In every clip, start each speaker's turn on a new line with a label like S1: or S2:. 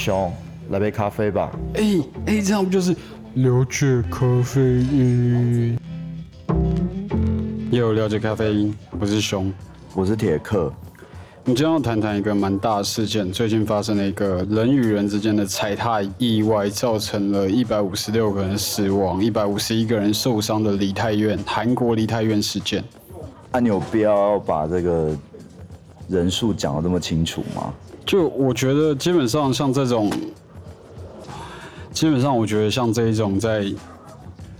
S1: 熊，来杯咖啡吧。
S2: 哎哎，这样不就是了解咖啡因？有了解咖啡因，我是熊，
S1: 我是铁克。
S2: 你今天要谈谈一个蛮大的事件，最近发生了一个人与人之间的踩踏意外，造成了一百五十六个人死亡，一百五十一个人受伤的梨泰院，韩国梨泰院事件。
S1: 那你有必要把这个人数讲得这么清楚吗？
S2: 就我觉得，基本上像这种，基本上我觉得像这一种在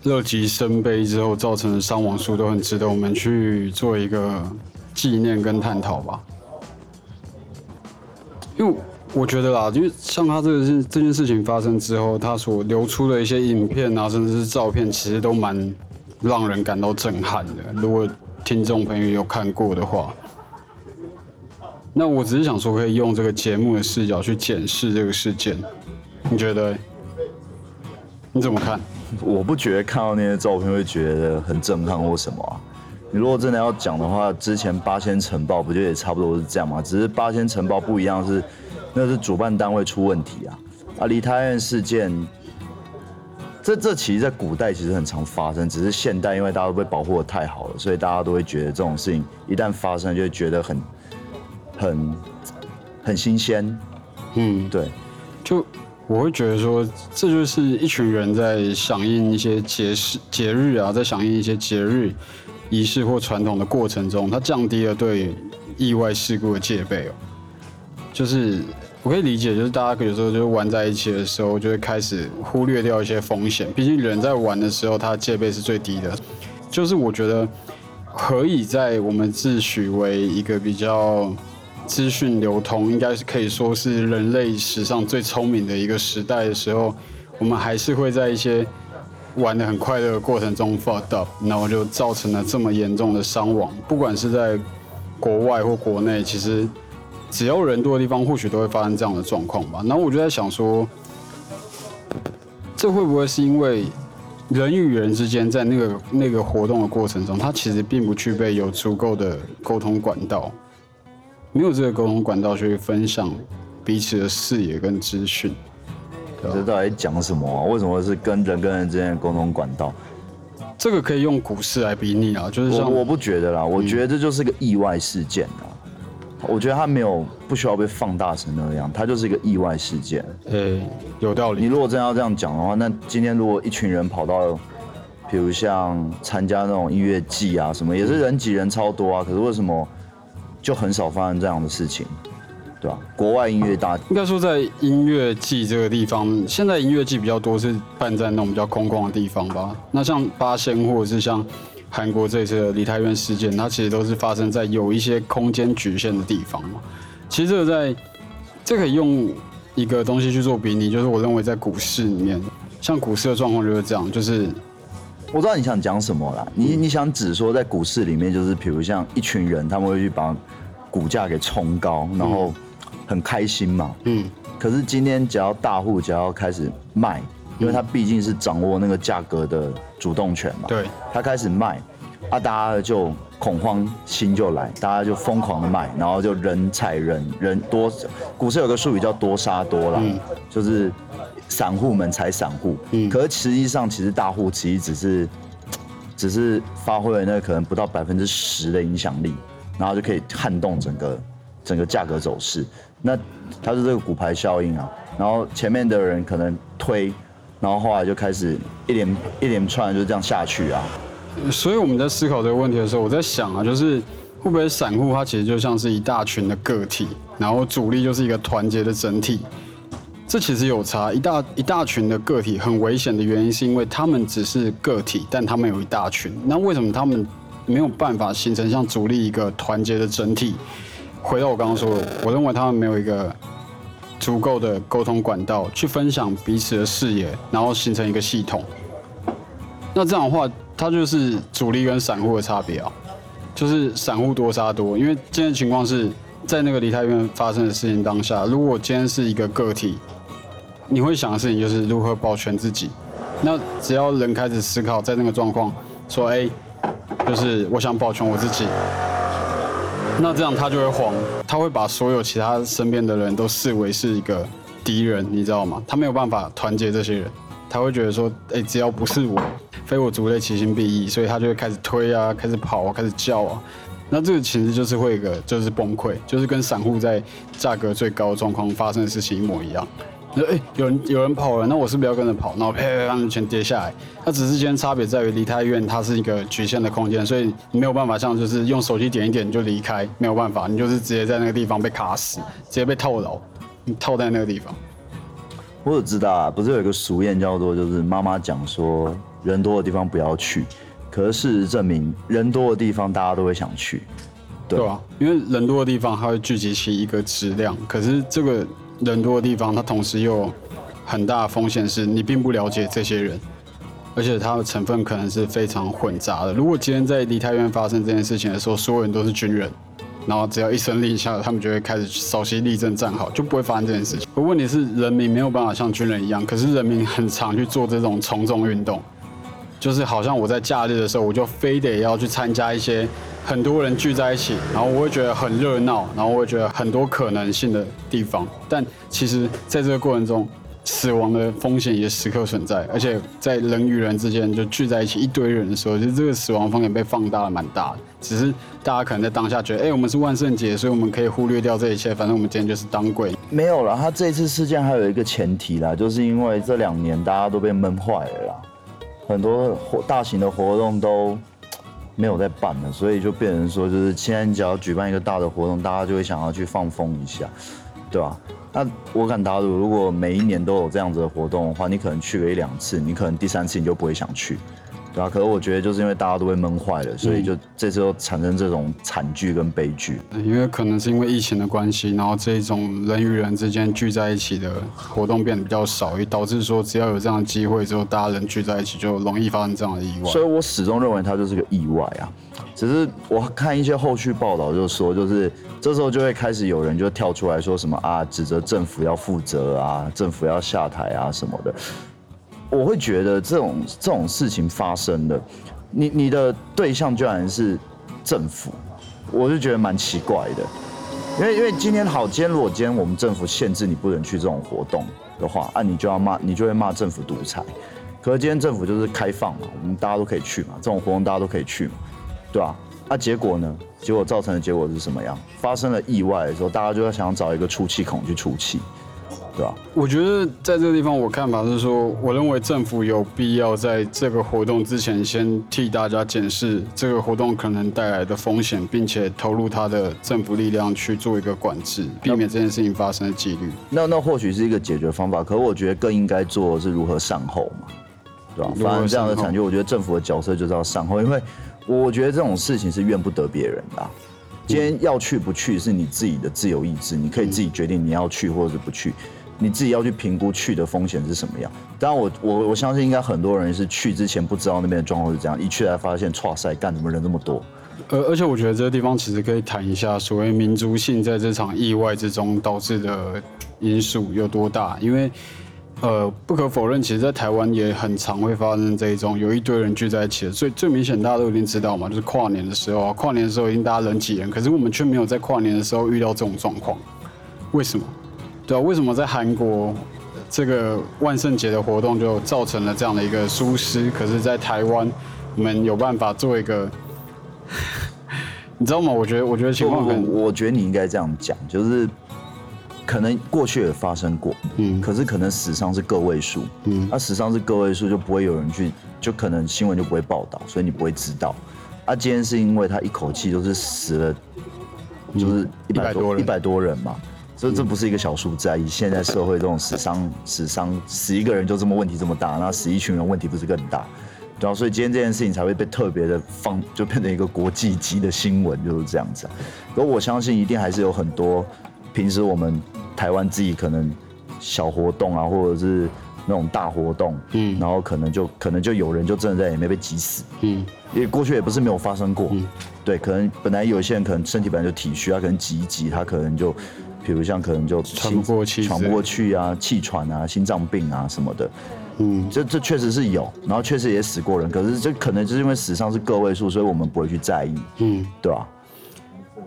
S2: 乐极生悲之后造成的伤亡数，都很值得我们去做一个纪念跟探讨吧。因为我觉得啦，因为像他这个是这件事情发生之后，他所流出的一些影片啊，甚至是照片，其实都蛮让人感到震撼的。如果听众朋友有看过的话，那我只是想说，可以用这个节目的视角去检视这个事件。你觉得？你怎么看？
S1: 我不觉得看到那些照片会觉得很震撼或什么啊。你如果真的要讲的话，之前八仙城堡不就也差不多是这样吗？只是八仙城堡不一样，是那是主办单位出问题啊。啊，梨泰院事件，这这其实，在古代其实很常发生，只是现代因为大家都被保护的太好了，所以大家都会觉得这种事情一旦发生，就会觉得很很很新鲜。嗯，对，
S2: 就我会觉得说，这就是一群人在响应一些节日节日啊，在响应一些节日。仪式或传统的过程中，它降低了对意外事故的戒备哦。就是我可以理解，就是大家有时候就是玩在一起的时候，就会开始忽略掉一些风险。毕竟人在玩的时候，他戒备是最低的。就是我觉得可以在我们自诩为一个比较资讯流通，应该是可以说是人类史上最聪明的一个时代的时候，我们还是会在一些。玩的很快乐的过程中 f u c k up，然后就造成了这么严重的伤亡。不管是在国外或国内，其实只要人多的地方，或许都会发生这样的状况吧。然后我就在想说，这会不会是因为人与人之间在那个那个活动的过程中，他其实并不具备有足够的沟通管道，没有这个沟通管道去分享彼此的视野跟资讯。
S1: 这到底讲什么啊？为什么是跟人跟人之间的沟通管道？
S2: 这个可以用股市来比拟啊，就是像
S1: 我不觉得啦，我觉得这就是个意外事件啊。我觉得它没有不需要被放大成那样，它就是一个意外事件。
S2: 呃，有道理。
S1: 你如果真要这样讲的话，那今天如果一群人跑到，比如像参加那种音乐季啊什么，也是人挤人超多啊，可是为什么就很少发生这样的事情？对吧？国外音乐大
S2: 应该说在音乐季这个地方，现在音乐季比较多是办在那种比较空旷的地方吧。那像八仙或者是像韩国这次的梨泰院事件，它其实都是发生在有一些空间局限的地方嘛。其实这个在这可以用一个东西去做比拟，就是我认为在股市里面，像股市的状况就是这样，就是
S1: 我知道你想讲什么啦。你你想指说在股市里面，就是比如像一群人，他们会去把股价给冲高，然后。很开心嘛，嗯，可是今天只要大户只要开始卖，因为他毕竟是掌握那个价格的主动权嘛，
S2: 对，
S1: 他开始卖，啊，大家就恐慌心就来，大家就疯狂的卖，然后就人踩人，人多，股市有个术语叫多杀多啦，就是散户们才散户，嗯，可是实际上其实大户其实只是，只是发挥了那可能不到百分之十的影响力，然后就可以撼动整个整个价格走势。那它是这个骨牌效应啊，然后前面的人可能推，然后后来就开始一连一连串就这样下去啊。
S2: 所以我们在思考这个问题的时候，我在想啊，就是会不会散户它其实就像是一大群的个体，然后主力就是一个团结的整体。这其实有差，一大一大群的个体很危险的原因是因为他们只是个体，但他们有一大群。那为什么他们没有办法形成像主力一个团结的整体？回到我刚刚说，我认为他们没有一个足够的沟通管道去分享彼此的视野，然后形成一个系统。那这样的话，它就是主力跟散户的差别啊，就是散户多杀多。因为今天情况是在那个梨泰院发生的事情当下，如果今天是一个个体，你会想的事情就是如何保全自己。那只要人开始思考，在那个状况，说哎，就是我想保全我自己。那这样他就会慌，他会把所有其他身边的人都视为是一个敌人，你知道吗？他没有办法团结这些人，他会觉得说，哎，只要不是我，非我族类，其心必异，所以他就会开始推啊，开始跑啊，开始叫啊。那这个其实就是会一个就是崩溃，就是跟散户在价格最高状况发生的事情一模一样。说哎，有人有人跑了，那我是不是要跟着跑？然后啪啪啪，全跌下来。它只是今天差别在于离太远，它是一个局限的空间，所以你没有办法像就是用手机点一点你就离开，没有办法，你就是直接在那个地方被卡死，直接被套牢，你套在那个地方。
S1: 我有知道啊，不是有一个俗谚叫做就是妈妈讲说人多的地方不要去，可是事实证明人多的地方大家都会想去，
S2: 对啊，因为人多的地方它会聚集起一个质量，可是这个。人多的地方，它同时又很大的风险是你并不了解这些人，而且它的成分可能是非常混杂的。如果今天在梨泰院发生这件事情的时候，所有人都是军人，然后只要一声令下，他们就会开始稍息立正站好，就不会发生这件事情。问题是，人民没有办法像军人一样，可是人民很常去做这种从众运动。就是好像我在假日的时候，我就非得要去参加一些很多人聚在一起，然后我会觉得很热闹，然后我会觉得很多可能性的地方。但其实在这个过程中，死亡的风险也时刻存在，而且在人与人之间就聚在一起一堆人的时候，就这个死亡风险被放大了蛮大的。只是大家可能在当下觉得，哎，我们是万圣节，所以我们可以忽略掉这一切，反正我们今天就是当鬼。
S1: 没有了，他这次事件还有一个前提啦，就是因为这两年大家都被闷坏了啦。很多活大型的活动都没有在办了，所以就变成说，就是现在只要举办一个大的活动，大家就会想要去放风一下，对吧？那我敢打赌，如果每一年都有这样子的活动的话，你可能去个一两次，你可能第三次你就不会想去。对啊，可是我觉得就是因为大家都被闷坏了，所以就这次又产生这种惨剧跟悲剧。
S2: 因为可能是因为疫情的关系，然后这种人与人之间聚在一起的活动变得比较少，也导致说只要有这样的机会之后，大家人聚在一起就容易发生这样的意外。
S1: 所以我始终认为它就是个意外啊。只是我看一些后续报道就说，就是这时候就会开始有人就跳出来说什么啊，指责政府要负责啊，政府要下台啊什么的。我会觉得这种这种事情发生的，你你的对象居然是政府，我就觉得蛮奇怪的。因为因为今天好，今天如果今天我们政府限制你不能去这种活动的话，啊，你就要骂，你就会骂政府独裁。可是今天政府就是开放嘛，我们大家都可以去嘛，这种活动大家都可以去嘛，对吧？那结果呢？结果造成的结果是什么样？发生了意外的时候，大家就要想找一个出气孔去出气。对吧？
S2: 我觉得在这个地方，我看法是说，我认为政府有必要在这个活动之前，先替大家检视这个活动可能带来的风险，并且投入他的政府力量去做一个管制，避免这件事情发生的几率。
S1: 那那或许是一个解决方法，可我觉得更应该做的是如何善后嘛，对吧？发生这样的惨剧，我觉得政府的角色就是要善后，因为我觉得这种事情是怨不得别人的。今天要去不去是你自己的自由意志，你可以自己决定你要去或者是不去。你自己要去评估去的风险是什么样。当然，我我我相信应该很多人是去之前不知道那边的状况是这样，一去才发现，哇塞，干什么人这么多？
S2: 而而且我觉得这个地方其实可以谈一下所谓民族性在这场意外之中导致的因素有多大。因为呃，不可否认，其实，在台湾也很常会发生这一种有一堆人聚在一起的。最最明显，大家都一定知道嘛，就是跨年的时候啊，跨年的时候一定大家人挤人，可是我们却没有在跨年的时候遇到这种状况，为什么？对啊，为什么在韩国这个万圣节的活动就造成了这样的一个疏失？可是，在台湾，我们有办法做一个，你知道吗？我觉得，我觉得情况很，
S1: 我觉得你应该这样讲，就是可能过去也发生过，嗯，可是可能死伤是个位数，嗯，那死伤是个位数，就不会有人去，就可能新闻就不会报道，所以你不会知道。啊，今天是因为他一口气就是死了，就是一百多一百多人嘛。这这不是一个小数字啊！以现在社会这种死伤、死伤死一个人就这么问题这么大，那死一群人问题不是更大？对啊，所以今天这件事情才会被特别的放，就变成一个国际级的新闻，就是这样子。可我相信一定还是有很多平时我们台湾自己可能小活动啊，或者是那种大活动，嗯，然后可能就可能就有人就真的在里面被挤死，嗯，因为过去也不是没有发生过，嗯，对，可能本来有一些人可能身体本来就体虚，他可能挤一挤，他可能就。比如像可能就
S2: 喘不过气，
S1: 喘不过去啊，气喘啊，心脏病啊什么的，嗯，这这确实是有，然后确实也死过人，可是这可能就是因为死伤是个位数，所以我们不会去在意，嗯，对吧？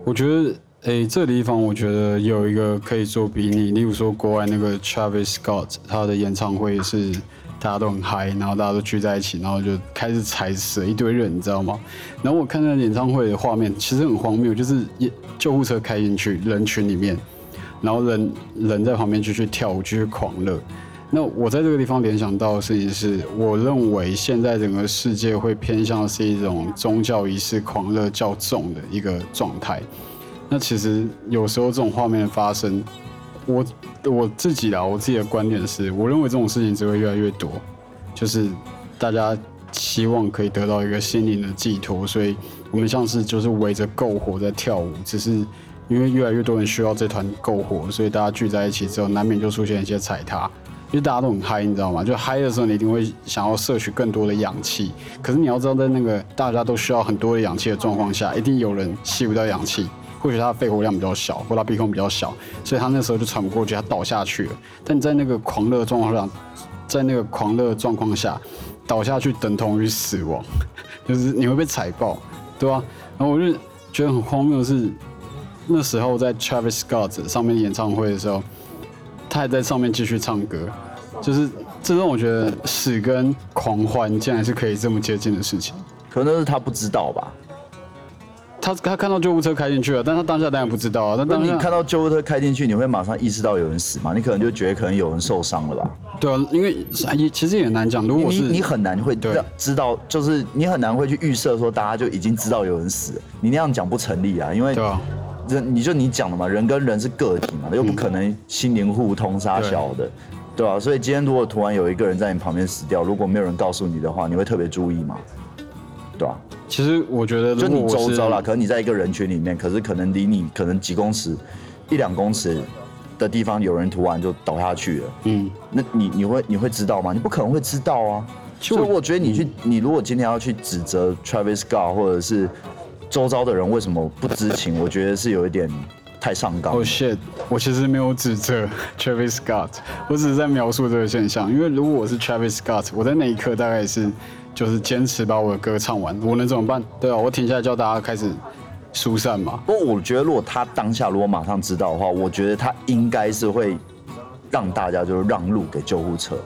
S2: 我觉得诶，这个地方我觉得有一个可以做比拟，例如说国外那个 Travis Scott，他的演唱会是大家都很嗨，然后大家都聚在一起，然后就开始踩死了一堆人，你知道吗？然后我看那演唱会的画面，其实很荒谬，就是救护车开进去人群里面，然后人人在旁边继续跳舞，继续狂乐。那我在这个地方联想到的事情是，我认为现在整个世界会偏向是一种宗教仪式狂热较重的一个状态。那其实有时候这种画面的发生，我我自己啊，我自己的观点是，我认为这种事情只会越来越多，就是大家希望可以得到一个心灵的寄托，所以我们像是就是围着篝火在跳舞，只是因为越来越多人需要这团篝火，所以大家聚在一起之后，难免就出现一些踩踏，因为大家都很嗨，你知道吗？就嗨的时候，你一定会想要摄取更多的氧气，可是你要知道，在那个大家都需要很多的氧气的状况下，一定有人吸不到氧气。或许他的肺活量比较小，或他鼻孔比较小，所以他那时候就喘不过气，他倒下去了。但你在那个狂热状况下，在那个狂热状况下倒下去，等同于死亡，就是你会被踩爆，对吧？然后我就觉得很荒谬的是，那时候在 Travis Scott 上面演唱会的时候，他还在上面继续唱歌，就是这让我觉得死跟狂欢竟然是可以这么接近的事情。
S1: 可能是他不知道吧。
S2: 他他看到救护车开进去了，但他当下当然不知道啊。但当
S1: 你看到救护车开进去，你会马上意识到有人死吗？你可能就觉得可能有人受伤了吧？
S2: 对啊，因为也其实也难讲。如果是
S1: 你很难会知道，就是你很难会去预设说大家就已经知道有人死，你那样讲不成立啊。因为人你就你讲的嘛，人跟人是个体嘛，又不可能心灵互通杀小的，对吧？所以今天如果突然有一个人在你旁边死掉，如果没有人告诉你的话，你会特别注意吗？对吧？
S2: 其实我觉得，
S1: 就你周遭啦，可能你在一个人群里面，可是可能离你可能几公尺、一两公尺的地方，有人突然就倒下去了。嗯，那你你会你会知道吗？你不可能会知道啊。所以我觉得你去，你如果今天要去指责 Travis Scott 或者是周遭的人为什么不知情，我觉得是有一点太上纲。
S2: Oh shit！我其实没有指责 Travis Scott，我只是在描述这个现象。因为如果我是 Travis Scott，我在那一刻大概是。就是坚持把我的歌唱完，我能怎么办？对啊，我停下来叫大家开始疏散嘛。
S1: 不过我觉得，如果他当下如果马上知道的话，我觉得他应该是会让大家就是让路给救护车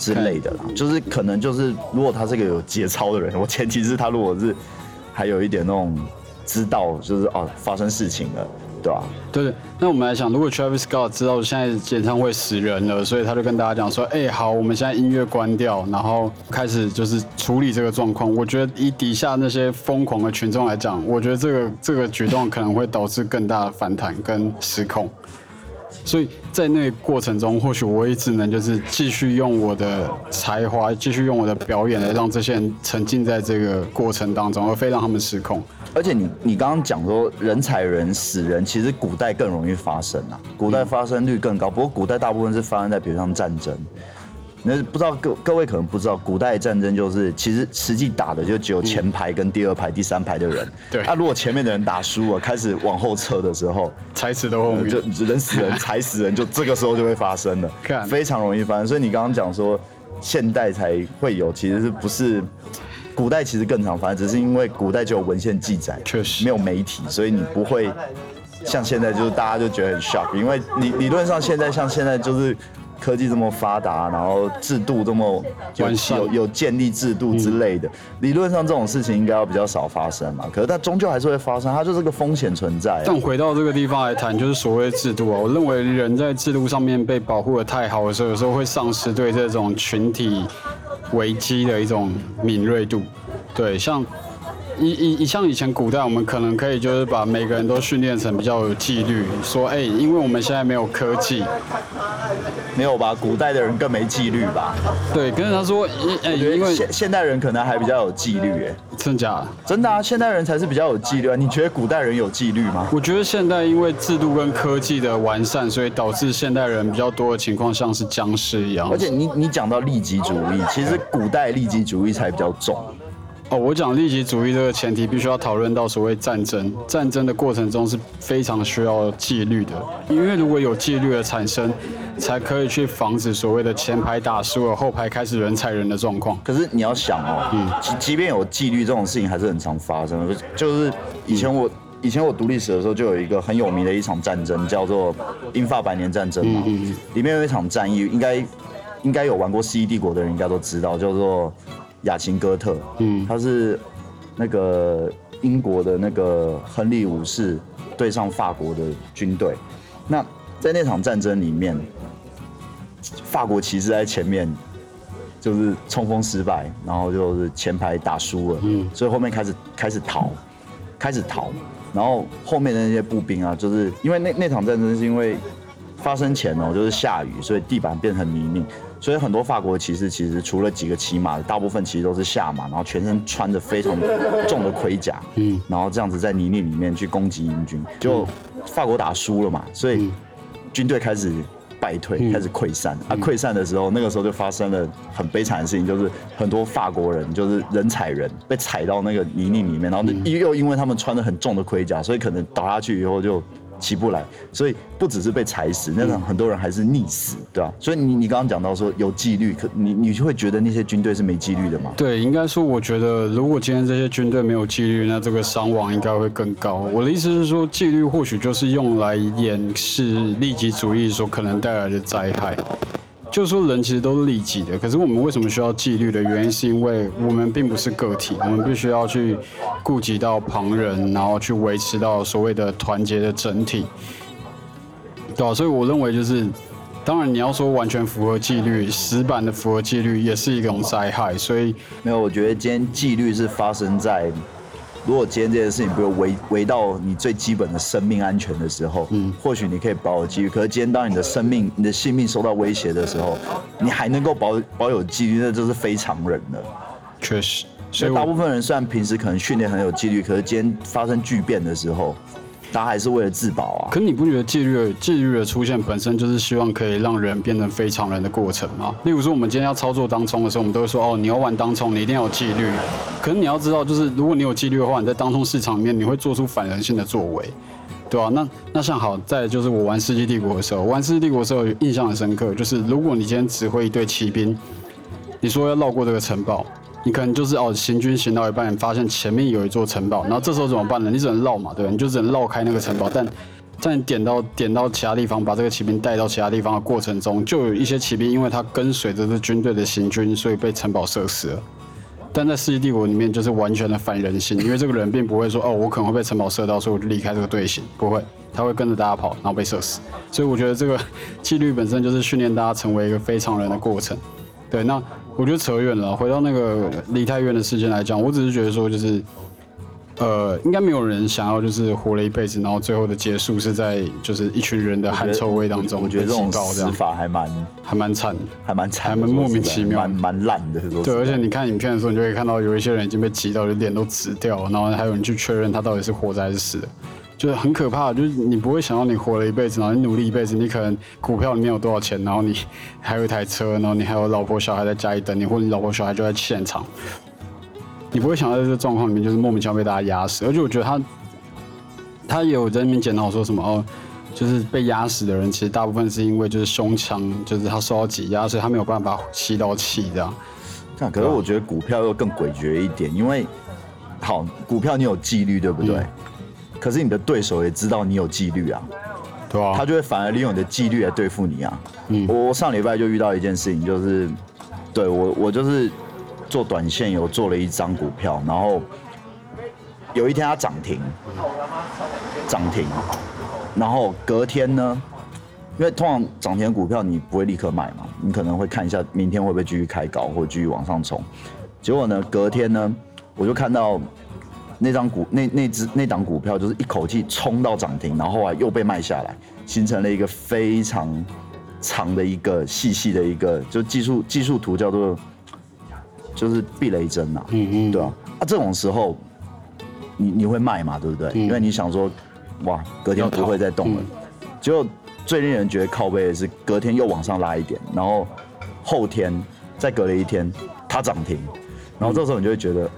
S1: 之类的啦。就是可能就是，如果他是个有节操的人，我前提是他如果是还有一点那种知道，就是哦发生事情了。对吧？
S2: 对那我们来想，如果 Travis Scott 知道现在演唱会死人了，所以他就跟大家讲说：“哎，好，我们现在音乐关掉，然后开始就是处理这个状况。”我觉得以底下那些疯狂的群众来讲，我觉得这个这个举动可能会导致更大的反弹跟失控。所以在那个过程中，或许我也只能就是继续用我的才华，继续用我的表演来让这些人沉浸在这个过程当中，而非让他们失控。
S1: 而且你你刚刚讲说人踩人死人，其实古代更容易发生啊，古代发生率更高。不过古代大部分是发生在比如像战争。那不知道各各位可能不知道，古代战争就是其实实际打的就只有前排跟第二排、第三排的人。
S2: 对。
S1: 那如果前面的人打输了，开始往后撤的时候，
S2: 踩死的后面
S1: 就 人死人，踩死人，就这个时候就会发生了，非常容易发生。所以你刚刚讲说现代才会有，其实是不是古代其实更常发生，只是因为古代就有文献记载，
S2: 确实
S1: 没有媒体，所以你不会像现在就是大家就觉得很 shock，因为理理论上现在像现在就是。科技这么发达，然后制度这么有有有建立制度之类的，理论上这种事情应该要比较少发生嘛。可是它终究还是会发生，它就是个风险存在。
S2: 但回到这个地方来谈，就是所谓制度啊，我认为人在制度上面被保护的太好的时候，有时候会丧失对这种群体危机的一种敏锐度。对，像。以以以像以前古代，我们可能可以就是把每个人都训练成比较有纪律，说哎，因为我们现在没有科技，
S1: 没有吧？古代的人更没纪律吧？
S2: 对，跟他说，
S1: 因为现现代人可能还比较有纪律，哎，
S2: 真假？
S1: 真的啊，现代人才是比较有纪律啊。你觉得古代人有纪律吗？
S2: 我觉得现代因为制度跟科技的完善，所以导致现代人比较多的情况像是僵尸一样。
S1: 而且你你讲到利己主义，其实古代利己主义才比较重。
S2: 哦，我讲利己主义这个前提，必须要讨论到所谓战争。战争的过程中是非常需要纪律的，因为如果有纪律的产生，才可以去防止所谓的前排打输了，后排开始人踩人的状况。
S1: 可是你要想哦，嗯，即即便有纪律这种事情，还是很常发生的。就是以前我以前我读历史的时候，就有一个很有名的一场战争，叫做英法百年战争嘛。里面有一场战役，应该应该有玩过《C 帝国》的人应该都知道，叫做亚琴哥特。嗯，他是那个英国的那个亨利五世对上法国的军队。那在那场战争里面，法国骑士在前面就是冲锋失败，然后就是前排打输了，嗯，所以后面开始开始逃，开始逃。然后后面的那些步兵啊，就是因为那那场战争是因为发生前哦，就是下雨，所以地板变成泥泞，所以很多法国骑士其实除了几个骑马的，大部分其实都是下马，然后全身穿着非常重的盔甲，嗯，然后这样子在泥泞里面去攻击英军，就法国打输了嘛，所以军队开始。败退，开始溃散。啊，溃散的时候，那个时候就发生了很悲惨的事情，就是很多法国人就是人踩人，被踩到那个泥泞里面，然后又因为他们穿的很重的盔甲，所以可能倒下去以后就。起不来，所以不只是被踩死，那种很多人还是溺死，对吧？所以你你刚刚讲到说有纪律，可你你就会觉得那些军队是没纪律的吗？
S2: 对，应该说，我觉得如果今天这些军队没有纪律，那这个伤亡应该会更高。我的意思是说，纪律或许就是用来掩饰利己主义所可能带来的灾害。就是说，人其实都是利己的，可是我们为什么需要纪律的原因，是因为我们并不是个体，我们必须要去顾及到旁人，然后去维持到所谓的团结的整体，对吧？所以我认为，就是当然你要说完全符合纪律，死板的符合纪律，也是一种灾害。所以
S1: 没有，我觉得今天纪律是发生在。如果今天这件事情不围围到你最基本的生命安全的时候，嗯，或许你可以保有纪律。可是今天当你的生命、你的性命受到威胁的时候，你还能够保保有纪律，那就是非常人了。
S2: 确实，
S1: 所以大部分人虽然平时可能训练很有纪律，可是今天发生巨变的时候。大家还是为了自保啊。
S2: 可你不觉得纪律纪律的出现本身就是希望可以让人变成非常人的过程吗？例如说，我们今天要操作当冲的时候，我们都会说，哦，你要玩当冲，你一定要有纪律。可是你要知道，就是如果你有纪律的话，你在当冲市场里面，你会做出反人性的作为，对吧？那那像好在就是我玩世纪帝国的时候，玩世纪帝国的时候印象很深刻，就是如果你今天指挥一队骑兵，你说要绕过这个城堡。你可能就是哦，行军行到一半，发现前面有一座城堡，然后这时候怎么办呢？你只能绕嘛，对吧？你就只能绕开那个城堡，但在你点到点到其他地方，把这个骑兵带到其他地方的过程中，就有一些骑兵，因为他跟随着这军队的行军，所以被城堡射死了。但在世纪帝国里面，就是完全的反人性，因为这个人并不会说哦，我可能会被城堡射到，所以我就离开这个队形，不会，他会跟着大家跑，然后被射死。所以我觉得这个 纪律本身就是训练大家成为一个非常人的过程。对，那。我觉得扯远了，回到那个离太远的事件来讲，我只是觉得说，就是，呃，应该没有人想要就是活了一辈子，然后最后的结束是在就是一群人的汗臭味当中。
S1: 我觉得这种死法还蛮
S2: 还蛮惨，
S1: 还蛮惨，
S2: 还蛮莫名其妙，
S1: 蛮蛮烂的。
S2: 对，而且你看影片的时候，你就会看到有一些人已经被挤到脸都紫掉，然后还有人去确认他到底是活着还是死的。就是很可怕，就是你不会想到你活了一辈子，然后你努力一辈子，你可能股票里面有多少钱，然后你还有一台车，然后你还有老婆小孩在家里等你，或者你老婆小孩就在现场，你不会想到在这个状况里面就是莫名其妙被大家压死。而且我觉得他他也有在那边检讨说什么哦，就是被压死的人其实大部分是因为就是胸腔就是他受到挤压，所以他没有办法吸到气这样。
S1: 看，可是我觉得股票又更诡谲一点，因为好股票你有纪律对不对？可是你的对手也知道你有纪律啊，
S2: 对啊，
S1: 他就会反而利用你的纪律来对付你啊。嗯，我上礼拜就遇到一件事情，就是对我我就是做短线有做了一张股票，然后有一天它涨停，涨停，然后隔天呢，因为通常涨停股票你不会立刻买嘛，你可能会看一下明天会不会继续开高或继续往上冲。结果呢，隔天呢，我就看到。那张股那那只那档股票就是一口气冲到涨停，然后后来又被卖下来，形成了一个非常长的一个细细的一个就技术技术图叫做就是避雷针呐，嗯嗯，对啊，啊这种时候你你会卖嘛，对不对？因为你想说哇隔天不会再动了，结果最令人觉得靠背的是隔天又往上拉一点，然后后天再隔了一天它涨停，然后这时候你就会觉得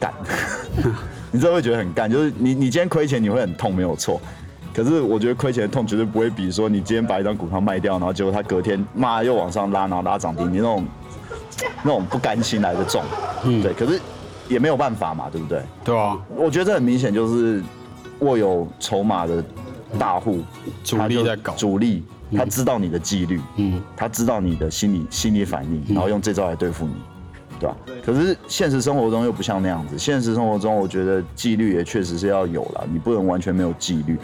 S1: 干。你真的会觉得很干，就是你你今天亏钱你会很痛，没有错。可是我觉得亏钱的痛绝对不会比说你今天把一张股票卖掉，然后结果它隔天妈又往上拉，然后拉涨停，你那种那种不甘心来的重。嗯，对。可是也没有办法嘛，对不对？
S2: 对啊。
S1: 我觉得这很明显就是握有筹码的大户，
S2: 主力在搞
S1: 主力，他知道你的纪律，
S2: 嗯，
S1: 他知道你的心理心理反应，然后用这招来对付你，对吧？可是现实生活中又不像那样子。现实生活中，我觉得纪律也确实是要有了，你不能完全没有纪律。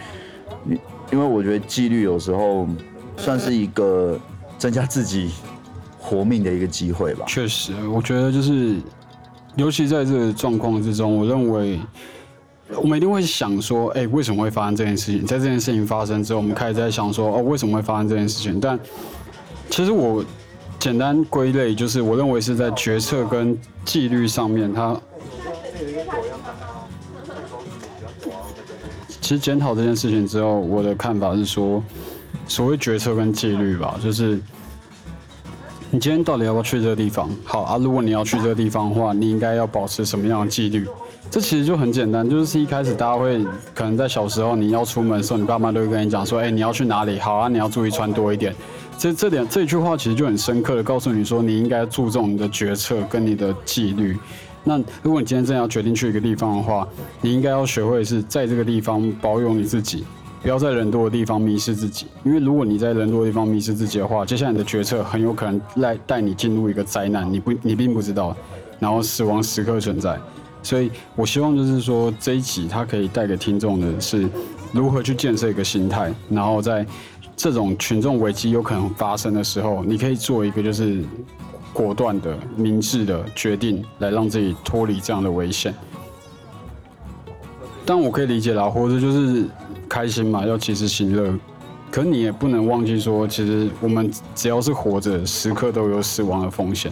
S1: 你因为我觉得纪律有时候算是一个增加自己活命的一个机会吧。
S2: 确实，我觉得就是，尤其在这个状况之中，我认为我们一定会想说，哎、为什么会发生这件事情？在这件事情发生之后，我们开始在想说，哦，为什么会发生这件事情？但其实我简单归类，就是我认为是在决策跟纪律上面，它其实检讨这件事情之后，我的看法是说，所谓决策跟纪律吧，就是你今天到底要不要去这个地方？好啊，如果你要去这个地方的话，你应该要保持什么样的纪律？这其实就很简单，就是一开始大家会可能在小时候你要出门的时候，你爸妈都会跟你讲说，哎、你要去哪里？好啊，你要注意穿多一点。这这点这句话其实就很深刻的告诉你说，你应该注重你的决策跟你的纪律。那如果你今天真的要决定去一个地方的话，你应该要学会是在这个地方保有你自己，不要在人多的地方迷失自己。因为如果你在人多的地方迷失自己的话，接下来你的决策很有可能来带你进入一个灾难，你不你并不知道，然后死亡时刻存在。所以我希望就是说这一集它可以带给听众的是如何去建设一个心态，然后在这种群众危机有可能发生的时候，你可以做一个就是果断的、明智的决定，来让自己脱离这样的危险。但我可以理解啦，活着就是开心嘛，要及时行乐。可你也不能忘记说，其实我们只要是活着，时刻都有死亡的风险。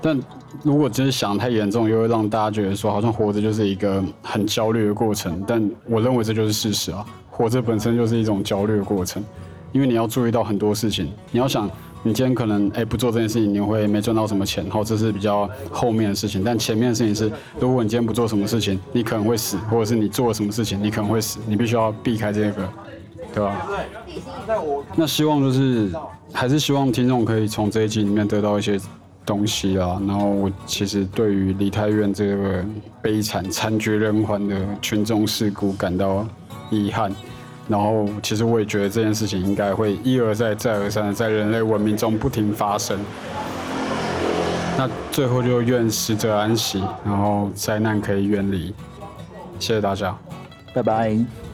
S2: 但如果真是想太严重，又会让大家觉得说，好像活着就是一个很焦虑的过程。但我认为这就是事实啊，活着本身就是一种焦虑的过程，因为你要注意到很多事情。你要想，你今天可能哎、不做这件事情，你会没赚到什么钱，然后，这是比较后面的事情。但前面的事情是，如果你今天不做什么事情，你可能会死，或者是你做了什么事情，你可能会死，你必须要避开这个，对吧？那希望就是还是希望听众可以从这一集里面得到一些东西啊。然后我其实对于梨泰院这个悲惨惨绝人寰的群众事故感到遗憾。然后其实我也觉得这件事情应该会一而再再而三的在人类文明中不停发生。那最后就愿死者安息，然后灾难可以远离。谢谢大家。
S1: 拜拜。